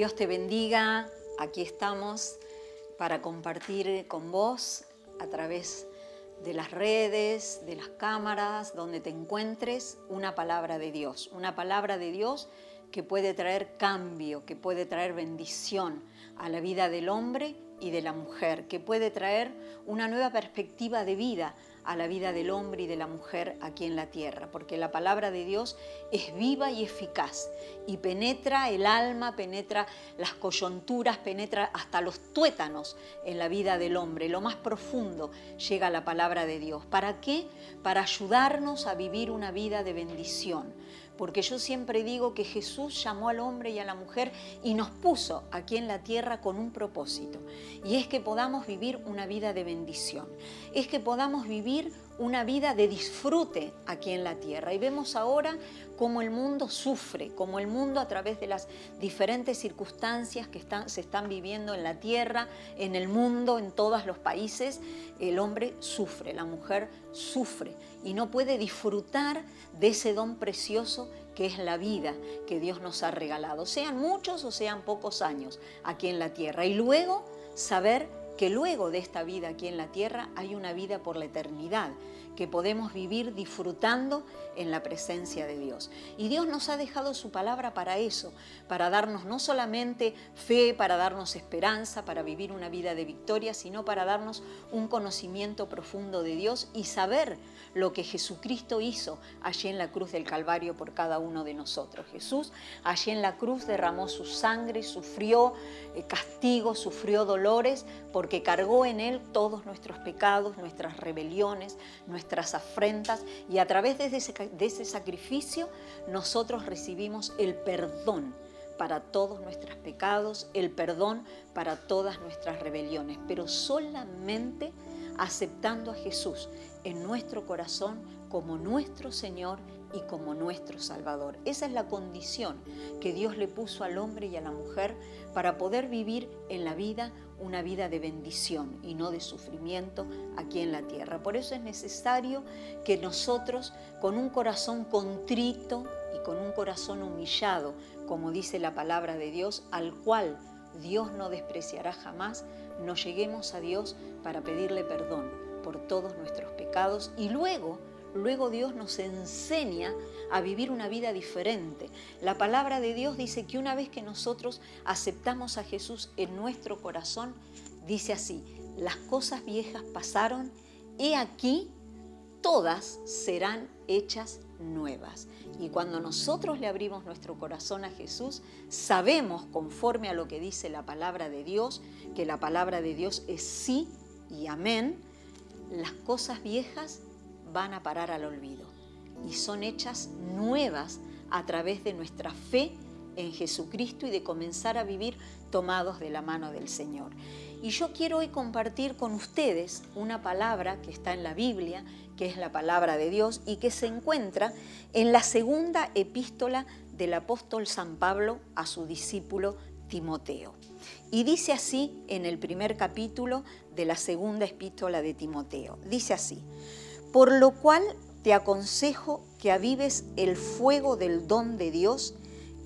Dios te bendiga. Aquí estamos para compartir con vos a través de las redes, de las cámaras, donde te encuentres, una palabra de Dios. Una palabra de Dios que puede traer cambio, que puede traer bendición a la vida del hombre y de la mujer, que puede traer una nueva perspectiva de vida a la vida del hombre y de la mujer aquí en la tierra, porque la palabra de Dios es viva y eficaz y penetra el alma, penetra las coyunturas, penetra hasta los tuétanos en la vida del hombre. Lo más profundo llega la palabra de Dios. ¿Para qué? Para ayudarnos a vivir una vida de bendición porque yo siempre digo que Jesús llamó al hombre y a la mujer y nos puso aquí en la tierra con un propósito, y es que podamos vivir una vida de bendición, es que podamos vivir una vida de disfrute aquí en la tierra. Y vemos ahora cómo el mundo sufre, cómo el mundo a través de las diferentes circunstancias que se están viviendo en la tierra, en el mundo, en todos los países, el hombre sufre, la mujer sufre y no puede disfrutar de ese don precioso que es la vida que Dios nos ha regalado, sean muchos o sean pocos años aquí en la tierra. Y luego saber que luego de esta vida aquí en la tierra hay una vida por la eternidad, que podemos vivir disfrutando en la presencia de Dios. Y Dios nos ha dejado su palabra para eso, para darnos no solamente fe, para darnos esperanza, para vivir una vida de victoria, sino para darnos un conocimiento profundo de Dios y saber lo que Jesucristo hizo allí en la cruz del Calvario por cada uno de nosotros. Jesús allí en la cruz derramó su sangre, sufrió eh, castigo, sufrió dolores, porque cargó en él todos nuestros pecados, nuestras rebeliones, nuestras afrentas, y a través de ese, de ese sacrificio nosotros recibimos el perdón para todos nuestros pecados, el perdón para todas nuestras rebeliones, pero solamente aceptando a Jesús en nuestro corazón como nuestro Señor y como nuestro Salvador. Esa es la condición que Dios le puso al hombre y a la mujer para poder vivir en la vida una vida de bendición y no de sufrimiento aquí en la tierra. Por eso es necesario que nosotros con un corazón contrito y con un corazón humillado, como dice la palabra de Dios, al cual Dios no despreciará jamás, nos lleguemos a Dios para pedirle perdón por todos nuestros pecados y luego luego Dios nos enseña a vivir una vida diferente. La palabra de Dios dice que una vez que nosotros aceptamos a Jesús en nuestro corazón, dice así, las cosas viejas pasaron, he aquí, todas serán hechas nuevas. Y cuando nosotros le abrimos nuestro corazón a Jesús, sabemos, conforme a lo que dice la palabra de Dios, que la palabra de Dios es sí y amén, las cosas viejas van a parar al olvido y son hechas nuevas a través de nuestra fe en Jesucristo y de comenzar a vivir tomados de la mano del Señor. Y yo quiero hoy compartir con ustedes una palabra que está en la Biblia, que es la palabra de Dios y que se encuentra en la segunda epístola del apóstol San Pablo a su discípulo Timoteo. Y dice así en el primer capítulo de la segunda epístola de Timoteo. Dice así, por lo cual te aconsejo que avives el fuego del don de Dios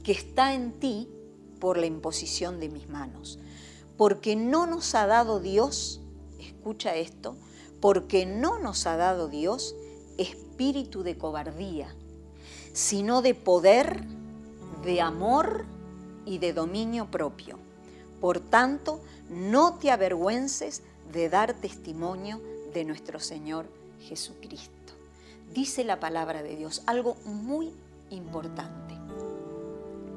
que está en ti por la imposición de mis manos. Porque no nos ha dado Dios, escucha esto, porque no nos ha dado Dios espíritu de cobardía, sino de poder, de amor y de dominio propio. Por tanto, no te avergüences de dar testimonio de nuestro Señor Jesucristo. Dice la palabra de Dios algo muy importante.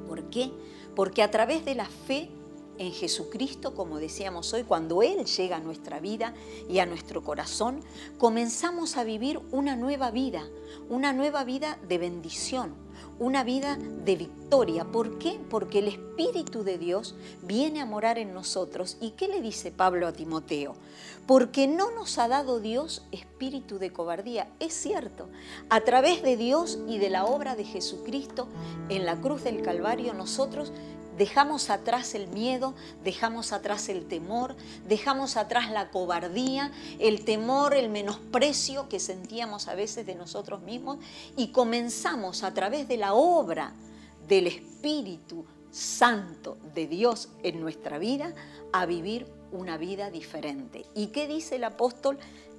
¿Por qué? Porque a través de la fe en Jesucristo, como decíamos hoy, cuando Él llega a nuestra vida y a nuestro corazón, comenzamos a vivir una nueva vida, una nueva vida de bendición, una vida de victoria. ¿Por qué? Porque el Espíritu de Dios viene a morar en nosotros. ¿Y qué le dice Pablo a Timoteo? Porque no nos ha dado Dios espíritu de cobardía. Es cierto, a través de Dios y de la obra de Jesucristo en la cruz del Calvario, nosotros Dejamos atrás el miedo, dejamos atrás el temor, dejamos atrás la cobardía, el temor, el menosprecio que sentíamos a veces de nosotros mismos y comenzamos a través de la obra del Espíritu Santo de Dios en nuestra vida a vivir una vida diferente. ¿Y qué dice el apóstol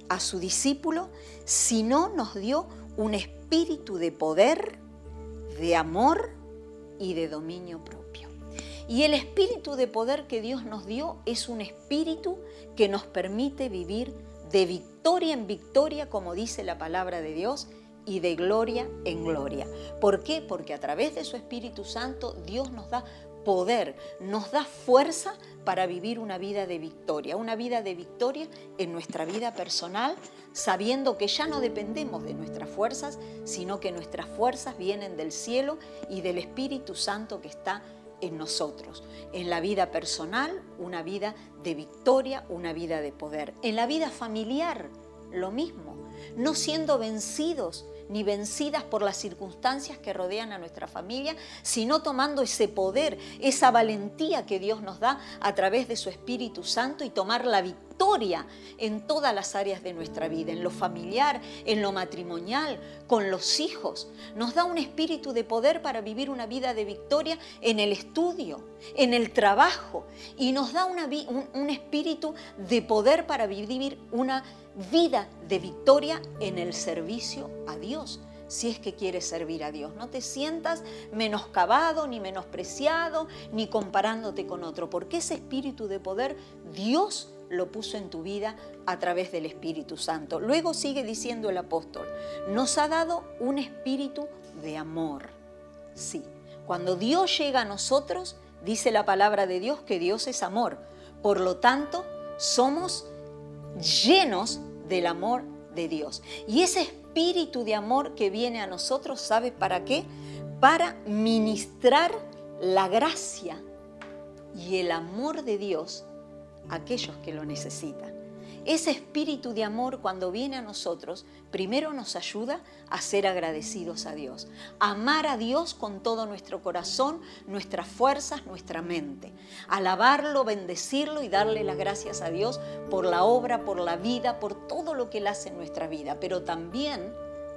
a su discípulo? Si no nos dio un espíritu de poder, de amor y de dominio propio. Y el espíritu de poder que Dios nos dio es un espíritu que nos permite vivir de victoria en victoria, como dice la palabra de Dios, y de gloria en gloria. ¿Por qué? Porque a través de su Espíritu Santo Dios nos da poder, nos da fuerza para vivir una vida de victoria, una vida de victoria en nuestra vida personal, sabiendo que ya no dependemos de nuestras fuerzas, sino que nuestras fuerzas vienen del cielo y del Espíritu Santo que está en nosotros. En la vida personal, una vida de victoria, una vida de poder. En la vida familiar, lo mismo. No siendo vencidos ni vencidas por las circunstancias que rodean a nuestra familia, sino tomando ese poder, esa valentía que Dios nos da a través de su Espíritu Santo y tomar la victoria en todas las áreas de nuestra vida, en lo familiar, en lo matrimonial, con los hijos. Nos da un espíritu de poder para vivir una vida de victoria en el estudio, en el trabajo, y nos da un, un espíritu de poder para vivir una vida de victoria en el servicio a Dios, si es que quieres servir a Dios. No te sientas menoscabado, ni menospreciado, ni comparándote con otro, porque ese espíritu de poder Dios lo puso en tu vida a través del Espíritu Santo. Luego sigue diciendo el apóstol, nos ha dado un espíritu de amor. Sí, cuando Dios llega a nosotros, dice la palabra de Dios que Dios es amor. Por lo tanto, somos llenos del amor de Dios. Y ese espíritu de amor que viene a nosotros, ¿sabe para qué? Para ministrar la gracia y el amor de Dios aquellos que lo necesitan. Ese espíritu de amor cuando viene a nosotros, primero nos ayuda a ser agradecidos a Dios, amar a Dios con todo nuestro corazón, nuestras fuerzas, nuestra mente, alabarlo, bendecirlo y darle las gracias a Dios por la obra, por la vida, por todo lo que Él hace en nuestra vida, pero también,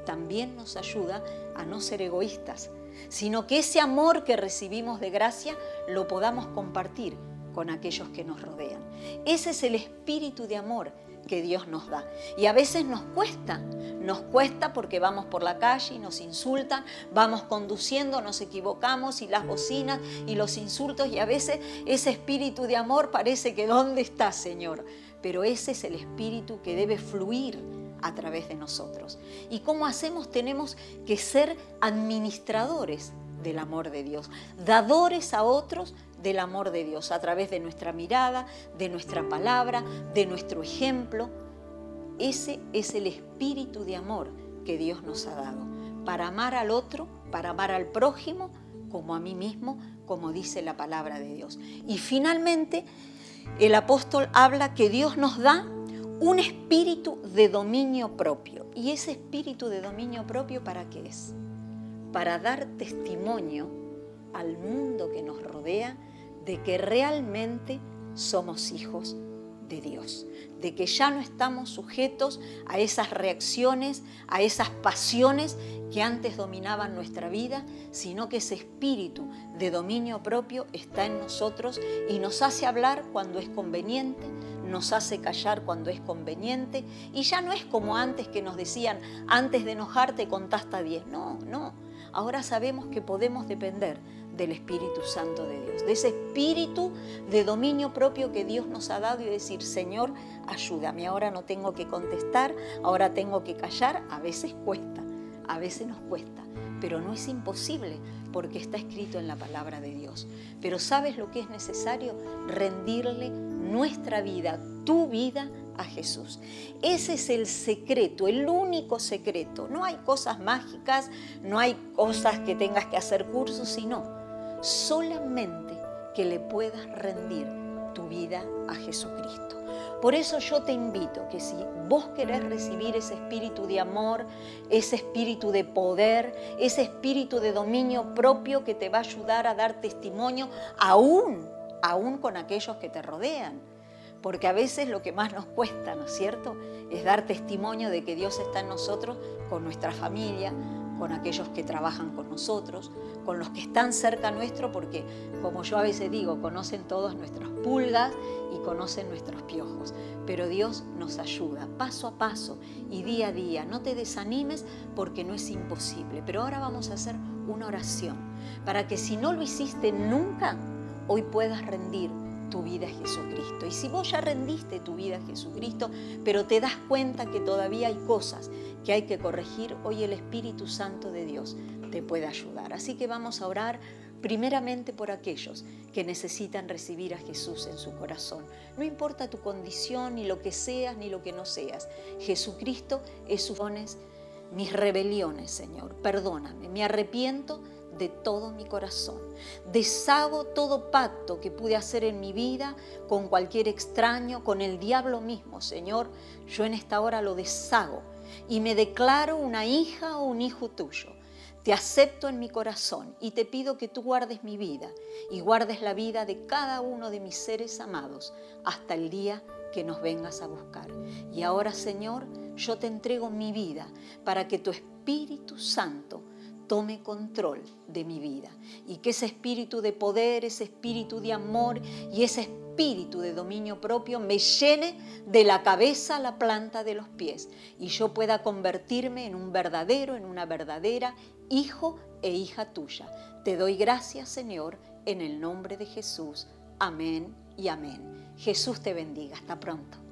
también nos ayuda a no ser egoístas, sino que ese amor que recibimos de gracia lo podamos compartir con aquellos que nos rodean. Ese es el espíritu de amor que Dios nos da. Y a veces nos cuesta, nos cuesta porque vamos por la calle y nos insultan, vamos conduciendo, nos equivocamos y las bocinas y los insultos y a veces ese espíritu de amor parece que ¿dónde está, Señor? Pero ese es el espíritu que debe fluir a través de nosotros. ¿Y cómo hacemos? Tenemos que ser administradores del amor de Dios, dadores a otros del amor de Dios a través de nuestra mirada, de nuestra palabra, de nuestro ejemplo. Ese es el espíritu de amor que Dios nos ha dado, para amar al otro, para amar al prójimo, como a mí mismo, como dice la palabra de Dios. Y finalmente, el apóstol habla que Dios nos da un espíritu de dominio propio. ¿Y ese espíritu de dominio propio para qué es? Para dar testimonio al mundo que nos rodea de que realmente somos hijos de Dios, de que ya no estamos sujetos a esas reacciones, a esas pasiones que antes dominaban nuestra vida, sino que ese espíritu de dominio propio está en nosotros y nos hace hablar cuando es conveniente, nos hace callar cuando es conveniente. Y ya no es como antes que nos decían, antes de enojarte contasta 10, no, no, ahora sabemos que podemos depender del Espíritu Santo de Dios, de ese espíritu de dominio propio que Dios nos ha dado y decir, Señor, ayúdame, ahora no tengo que contestar, ahora tengo que callar, a veces cuesta, a veces nos cuesta, pero no es imposible porque está escrito en la palabra de Dios. Pero ¿sabes lo que es necesario? Rendirle nuestra vida, tu vida, a Jesús. Ese es el secreto, el único secreto. No hay cosas mágicas, no hay cosas que tengas que hacer cursos, sino solamente que le puedas rendir tu vida a Jesucristo. Por eso yo te invito que si vos querés recibir ese espíritu de amor, ese espíritu de poder, ese espíritu de dominio propio que te va a ayudar a dar testimonio aún, aún con aquellos que te rodean, porque a veces lo que más nos cuesta, ¿no es cierto?, es dar testimonio de que Dios está en nosotros con nuestra familia, con aquellos que trabajan con nosotros, con los que están cerca nuestro, porque como yo a veces digo, conocen todas nuestras pulgas y conocen nuestros piojos. Pero Dios nos ayuda paso a paso y día a día. No te desanimes porque no es imposible. Pero ahora vamos a hacer una oración para que si no lo hiciste nunca, hoy puedas rendir tu vida a Jesucristo. Y si vos ya rendiste tu vida a Jesucristo, pero te das cuenta que todavía hay cosas que hay que corregir, hoy el Espíritu Santo de Dios te puede ayudar. Así que vamos a orar primeramente por aquellos que necesitan recibir a Jesús en su corazón. No importa tu condición, ni lo que seas, ni lo que no seas. Jesucristo es su mis rebeliones, Señor. Perdóname, me arrepiento de todo mi corazón. Deshago todo pacto que pude hacer en mi vida con cualquier extraño, con el diablo mismo, Señor. Yo en esta hora lo deshago y me declaro una hija o un hijo tuyo. Te acepto en mi corazón y te pido que tú guardes mi vida y guardes la vida de cada uno de mis seres amados hasta el día que nos vengas a buscar. Y ahora, Señor, yo te entrego mi vida para que tu Espíritu Santo tome control de mi vida y que ese espíritu de poder, ese espíritu de amor y ese espíritu de dominio propio me llene de la cabeza a la planta de los pies y yo pueda convertirme en un verdadero, en una verdadera hijo e hija tuya. Te doy gracias, Señor, en el nombre de Jesús. Amén y amén. Jesús te bendiga. Hasta pronto.